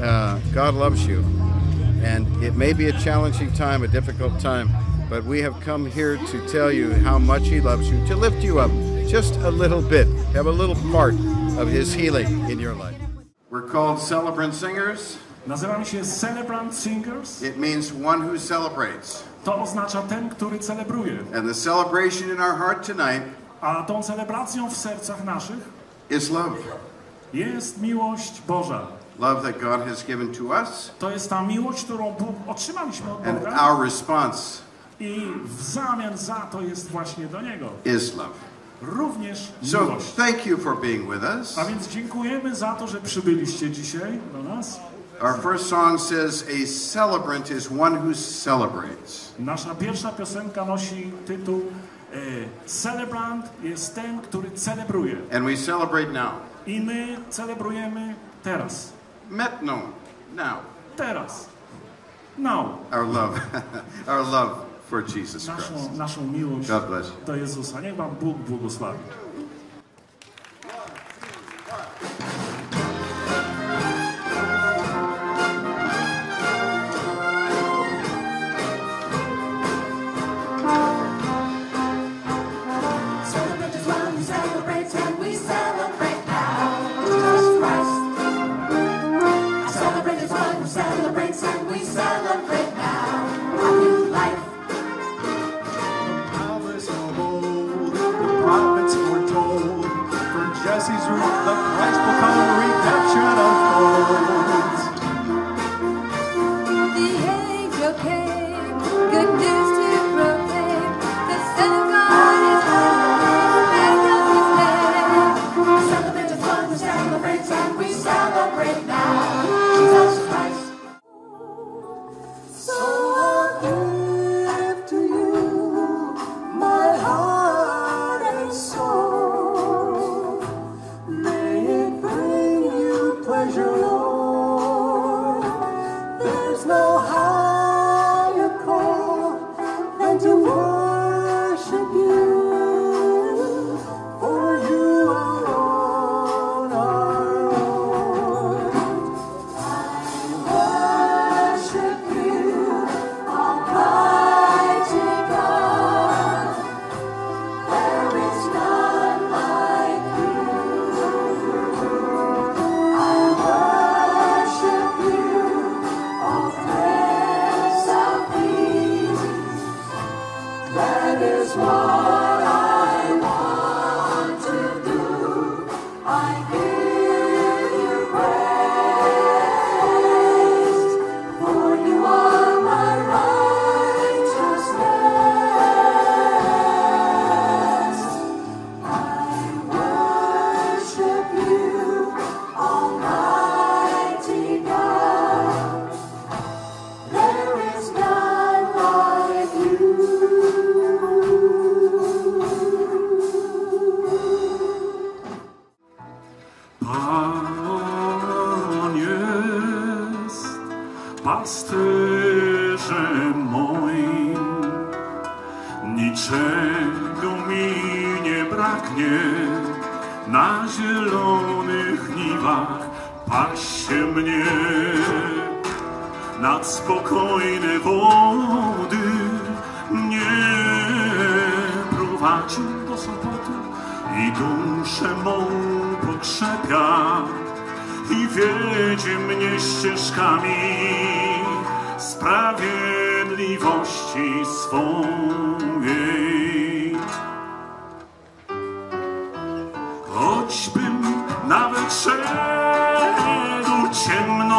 uh, God loves you. And it may be a challenging time, a difficult time, but we have come here to tell you how much He loves you, to lift you up just a little bit, have a little part of His healing in your life. We're called celebrant singers. Nazywamy się Celebrant Singers. It means one who celebrates. To oznacza ten, który celebruje. And the celebration in our heart tonight A tą celebracją w sercach naszych is love. jest miłość Boża. Love that God has given to us To jest ta miłość, którą Bóg otrzymaliśmy od and Boga our response i w zamian za to jest właśnie do Niego. is love. Również So miłość. thank you for being with us. A więc dziękujemy za to, że przybyliście dzisiaj do nas. Our first song says a celebrant is one who celebrates. Nasza pierwsza piosenka nosi tytuł e, Celebrant jest ten, który celebruje. And we celebrate now. I my celebrujemy teraz. Metno, now. Teraz. Now. Our love, our love for Jesus Christ. Naszą, naszą miłość God bless you. do Jezusa. Niech Wam Bóg błogosławi. One who celebrates, and we celebrate now. I duszę mą i wiedzie mnie ścieżkami sprawiedliwości swojej. Choćbym nawet szedł ciemną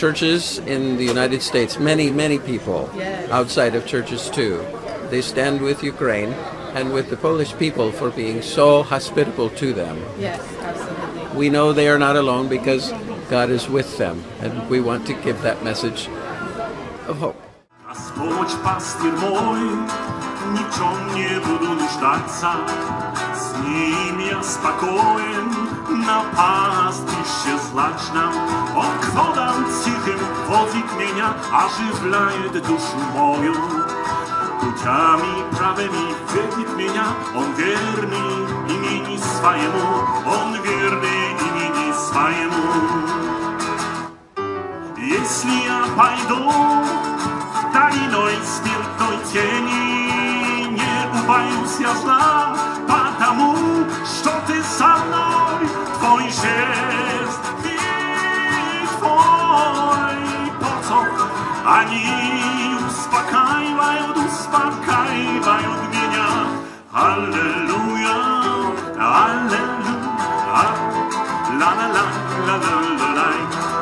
churches in the United States, many, many people Yes. outside of churches too, they stand with Ukraine and with the Polish people for being so hospitable to them. Yes, absolutely. We know they are not alone because God is with them, and we want to give that message of hope. A społecz pastier mój, niczą nie budu nużdacza. Z nim ja spokojem na napastki się zlaczna. Okładam cichem wodzik mienia, ożywlaje duszę moją. Путями правыми ведет меня, Он верный имени своему, Он верный имени своему. Если я пойду долиной смертной тени, Не убоюсь я зла, jest i twojej pocą, ani uspokajwaj od uspokajwaj od mienia. Alleluja, alleluja, la la la la la la la.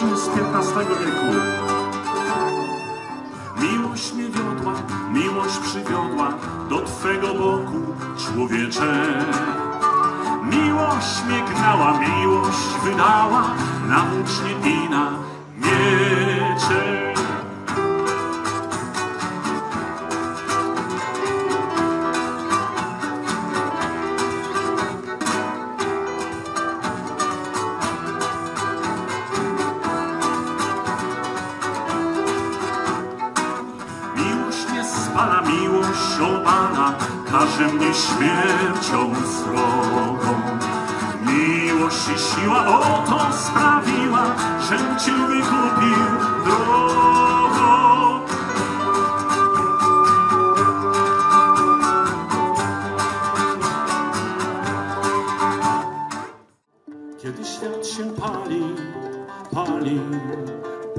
Pieśń z XV wieku. Miłość mnie wiodła, miłość przywiodła do Twego boku, człowiecze. Miłość mnie gnała, miłość wydała na włócznie i na miecze. Kiedy świat się pali, pali,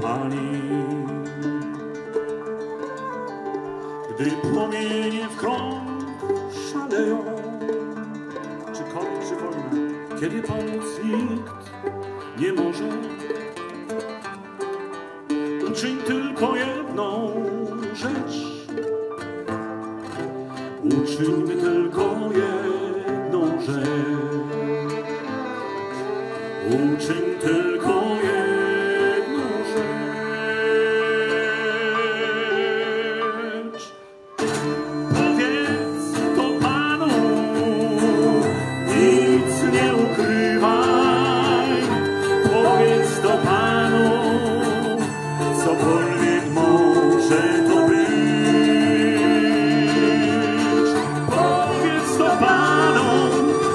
pali. Gdy płomienie w krąg szaleją Czy COVID, czy wojna Kiedy pomóc nikt nie może Uczyń tylko jedną rzecz Uczyńmy tylko Uczyń tylko jedną rzecz Powiedz to Panu, nic nie ukrywaj. Powiedz to Panu, cokolwiek może to być. Powiedz to Panu,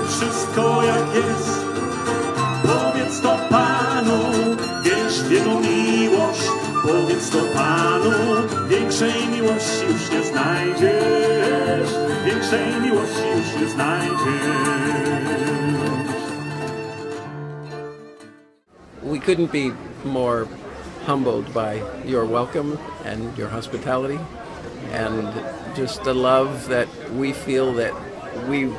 wszystko jak jest. Miłości już nie znajdziesz. Większej miłości już nie znajdziesz. We couldn't be more humbled by your welcome and your hospitality and just the love that we feel that we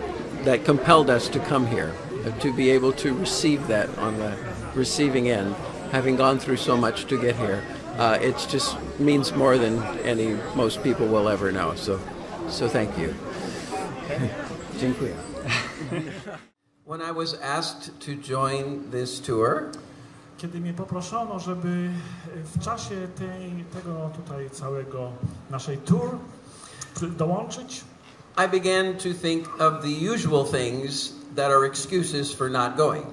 that compelled us to come here to be able to receive that on the receiving end having gone through so much to get here uh, it just means more than any most people will ever know so so thank you Dziękuję. when i was asked to join this tour Kiedy mnie poproszono, żeby w czasie tej, tego tutaj całego naszej tour dołączyć, I began to think of the usual things that are excuses for not going.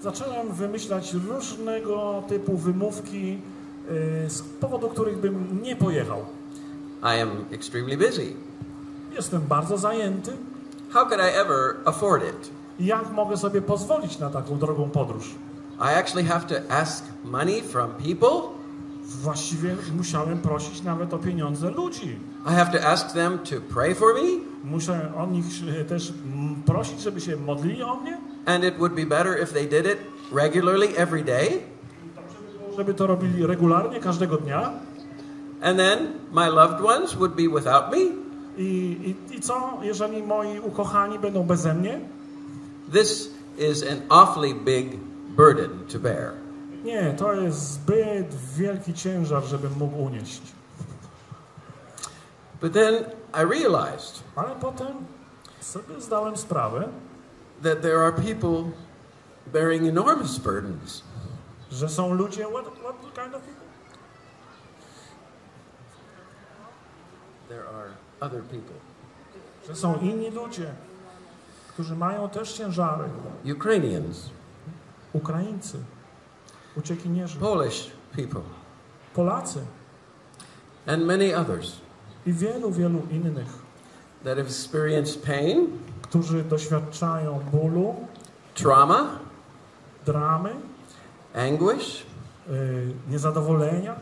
zacząłem wymyślać różnego typu wymówki, z powodu których bym nie pojechał. I am extremely busy. Jestem bardzo zajęty. How could I ever afford it? Jak mogę sobie pozwolić na taką drogą podróż? I actually have to ask money from people właściwie musiałem prosić nawet o pieniądze ludzi. I have to ask them to pray for me, Muszę o nich e, też prosić, żeby się modlili o mnie, and it would be better if they did it regularly every day. Żeby to robili regularnie, każdego dnia. And then my loved ones would be without me. I, i, I co, jeżeli moi ukochani będą beze mnie? This is an awfully big burden to bear. Nie, to jest zbyt wielki ciężar, żebym mógł unieść. But then I realized Ale potem sobie zdałem sprawę, that there are people bearing enormous burdens. Że są ludzie. What, what kind of people? There are other people. Że są inni ludzie, którzy mają też ciężary. Ukrainians, Ukraińcy, uciekinierzy, Polish people, Polacy and many others i wielu, wielu innych, that have experienced pain, którzy doświadczają bólu, trauma, dramy, anguish yy, niezadowolenia,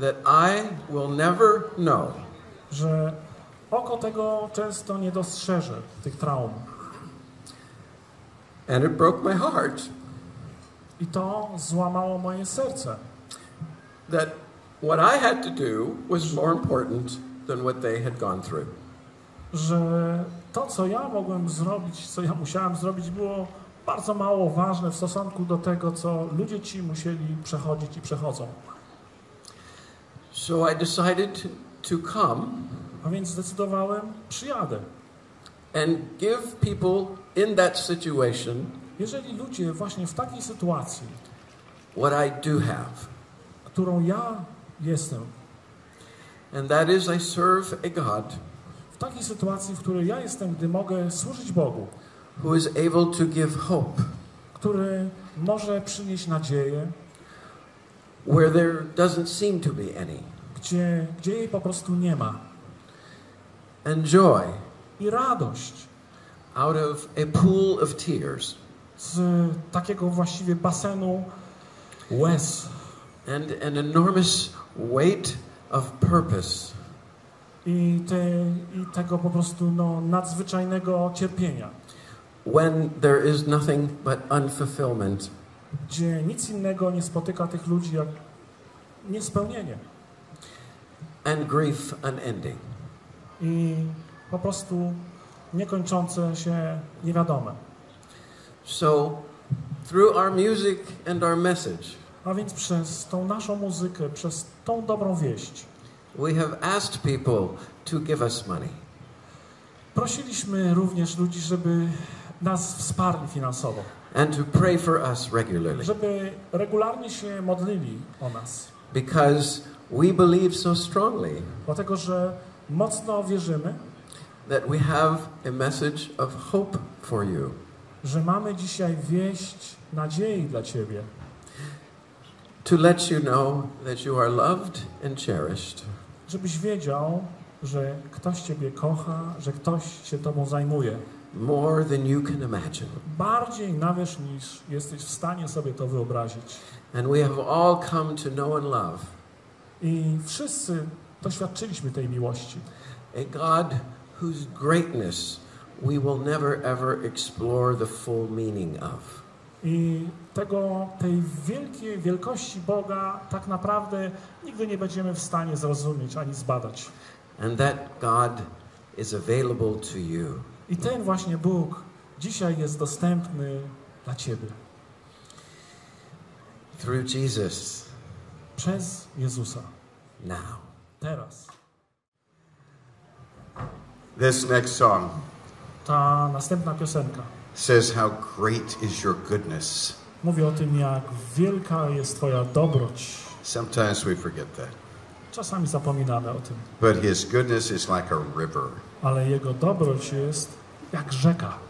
that I will never know. że oko tego często nie dostrzeże tych traum. And it broke my heart I to złamało moje serce, that what I had to do was more important than what they had gone through. że to, co ja mogłem zrobić, co ja musiałem zrobić, było bardzo mało ważne w stosunku do tego, co ludzie ci musieli przechodzić i przechodzą. So I decided to come A więc zdecydowałem, przyjadę. and give people in that situation Jeżeli ludzie właśnie w takiej sytuacji, what I do have. którą ja jestem, And that is, I serve a God w takiej sytuacji, w której ja jestem, gdy mogę służyć Bogu, who is able to give hope który może przynieść nadzieję, where there doesn't seem to be any, gdzie, gdzie jej po prostu nie ma, and joy i radość out of a pool of tears, z takiego właściwie basenu łez. and an enormous weight of purpose. I, te, i tego po prostu no, nadzwyczajnego cierpienia, when there is nothing but unfulfillment gdzie nic innego nie spotyka tych ludzi jak niespełnienie and grief unending. i po prostu niekończące się niewiadome. So, through our music and our message, A więc przez tą naszą muzykę, przez tą dobrą wieść we have asked people to give us money. prosiliśmy również ludzi, żeby nas wsparli finansowo, and to pray for us regularly. Żeby regularnie się modlili o nas, because we believe so strongly dlatego że mocno wierzymy, that we have a message of hope for you. że mamy dzisiaj wieść nadziei dla Ciebie, To let you know that you are loved and cherished, żebyś wiedział, że ktoś Ciebie kocha, że ktoś się Tobą zajmuje. More than you can imagine. Bardziej nawet niż jesteś w stanie sobie to wyobrazić. And we have all come to know and love I wszyscy doświadczyliśmy tej miłości. a God whose greatness we will never ever explore the full meaning of. I tego, tej wielkiej wielkości Boga tak naprawdę nigdy nie będziemy w stanie zrozumieć ani zbadać. And that God is available to you. I ten właśnie Bóg dzisiaj jest dostępny dla Ciebie. Through Jesus Przez Jezusa. now. Teraz. This next song Ta następna piosenka says how great is your goodness. mówi o tym, jak wielka jest Twoja dobroć. Sometimes we forget that. Czasami zapominamy o tym, But his goodness is like a river. ale Jego dobroć jest jak rzeka.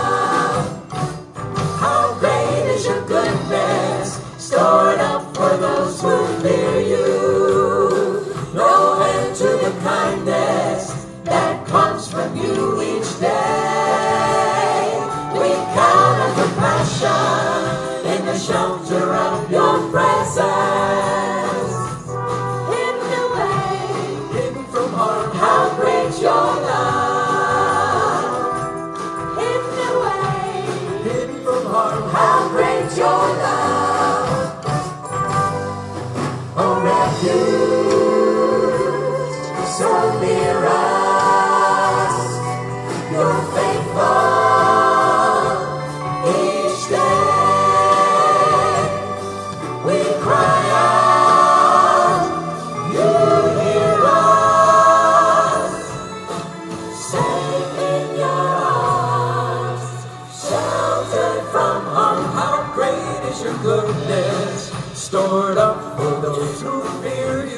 your goodness stored up for those who fear you.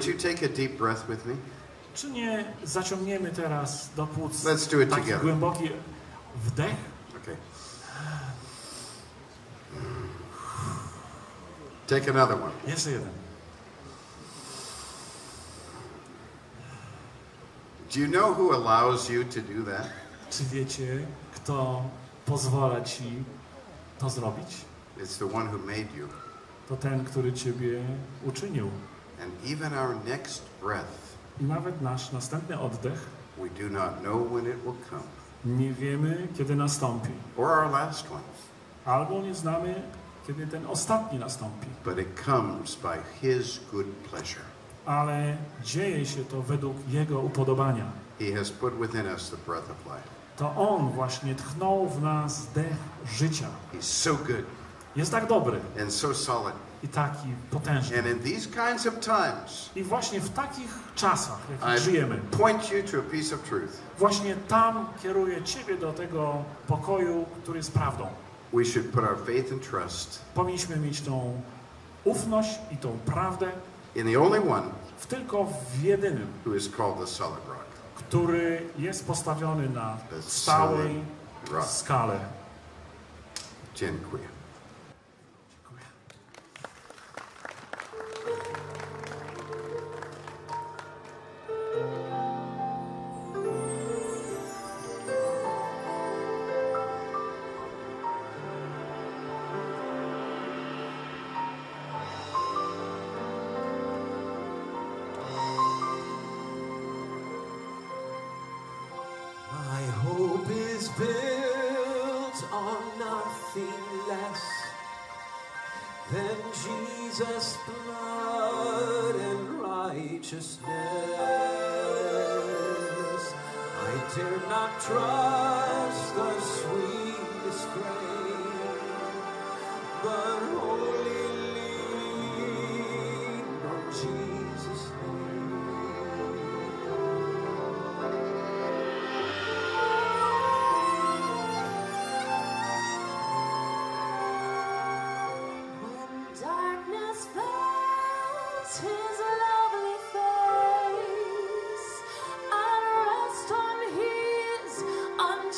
Would you take a deep breath with me? Czy nie zaciągniemy teraz do płuc Let's do it taki together. głęboki wdech? Okay. Take another one. Jeszcze jeden. Do you know who allows you to do that? Czy wiecie, kto pozwala ci to zrobić? It's the one who made you. To ten, który ciebie uczynił. And even our next breath, I nawet nasz następny oddech we do not know when it will come, nie wiemy, kiedy nastąpi. or our last one, Albo nie znamy, kiedy ten ostatni nastąpi. but it comes by His good pleasure. Ale dzieje się to według Jego upodobania. He has put within us the breath of life. To On właśnie tchnął w nas dech życia. He's so good Jest tak dobry and so solid. I taki potężny. And in these kinds of times, I właśnie w takich czasach, w jakich żyjemy, point you to a piece of truth. właśnie tam kieruje Ciebie do tego pokoju, który jest prawdą. We should put our faith and trust Powinniśmy mieć tą ufność i tą prawdę in the only one w tylko w jedynym, who is called the solid rock. który jest postawiony na The stałej skale. Dziękuję. Nothing less than Jesus' blood and righteousness. I dare not trust the sweetest frame, but wholly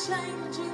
changing.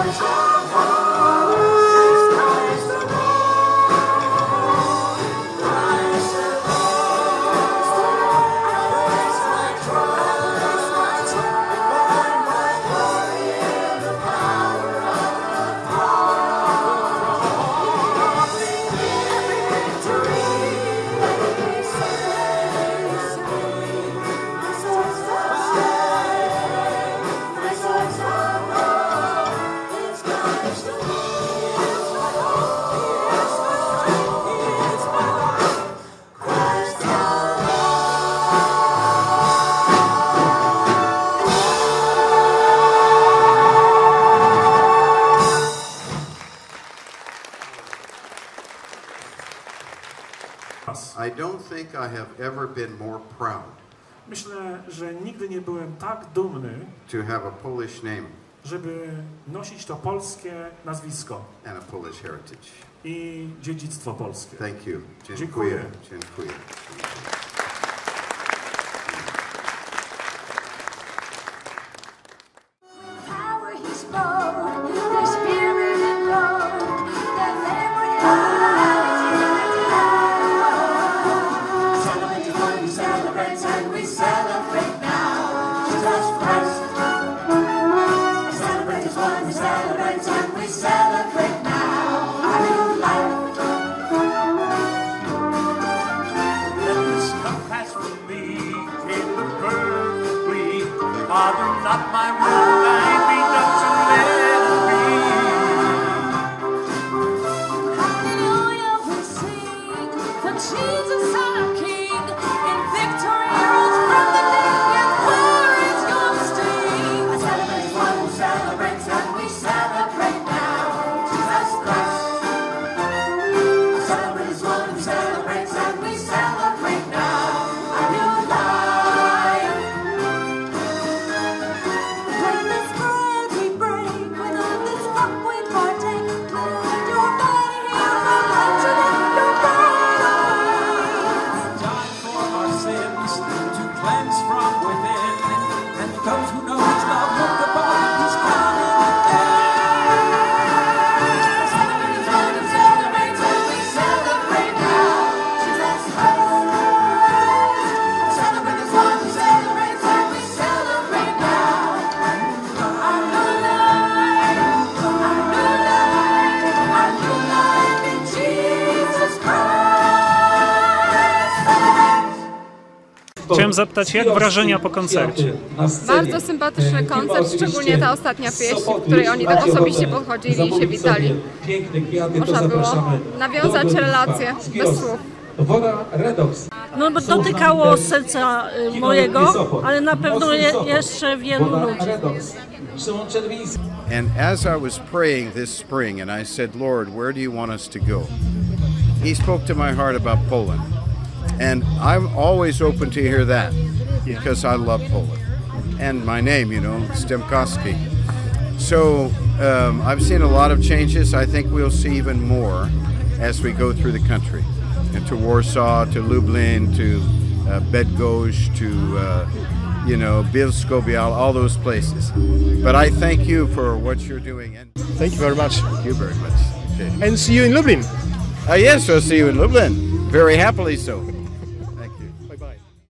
My tak dumny, to have a Polish name żeby nosić to polskie nazwisko and a Polish heritage. i dziedzictwo polskie. Thank you. Dziękuję. Dziękuję. Power zapytać, jak wrażenia po koncercie? Bardzo sympatyczny koncert, szczególnie ta ostatnia pieśń, w której oni tak osobiście podchodzili i się witali. Można było nawiązać relacje bez słów. Woda Redox. No bo dotykało serca y, mojego, ale na pewno je, jeszcze wielu ludzi. And as I was praying this spring, and I said, Lord, where do you want us to go? He spoke to my heart about Poland. And I'm always open to hear that because I love Poland. And my name, you know, Stemkowski. So um, I've seen a lot of changes. I think we'll see even more as we go through the country. And to Warsaw, to Lublin, to uh, Bedgosz, to, uh, you know, Bielsko-Bial, all those places. But I thank you for what you're doing. And Thank you very much. Thank you very much. Okay. And see you in Lublin. Uh, yes, I'll see you in Lublin. Very happily so.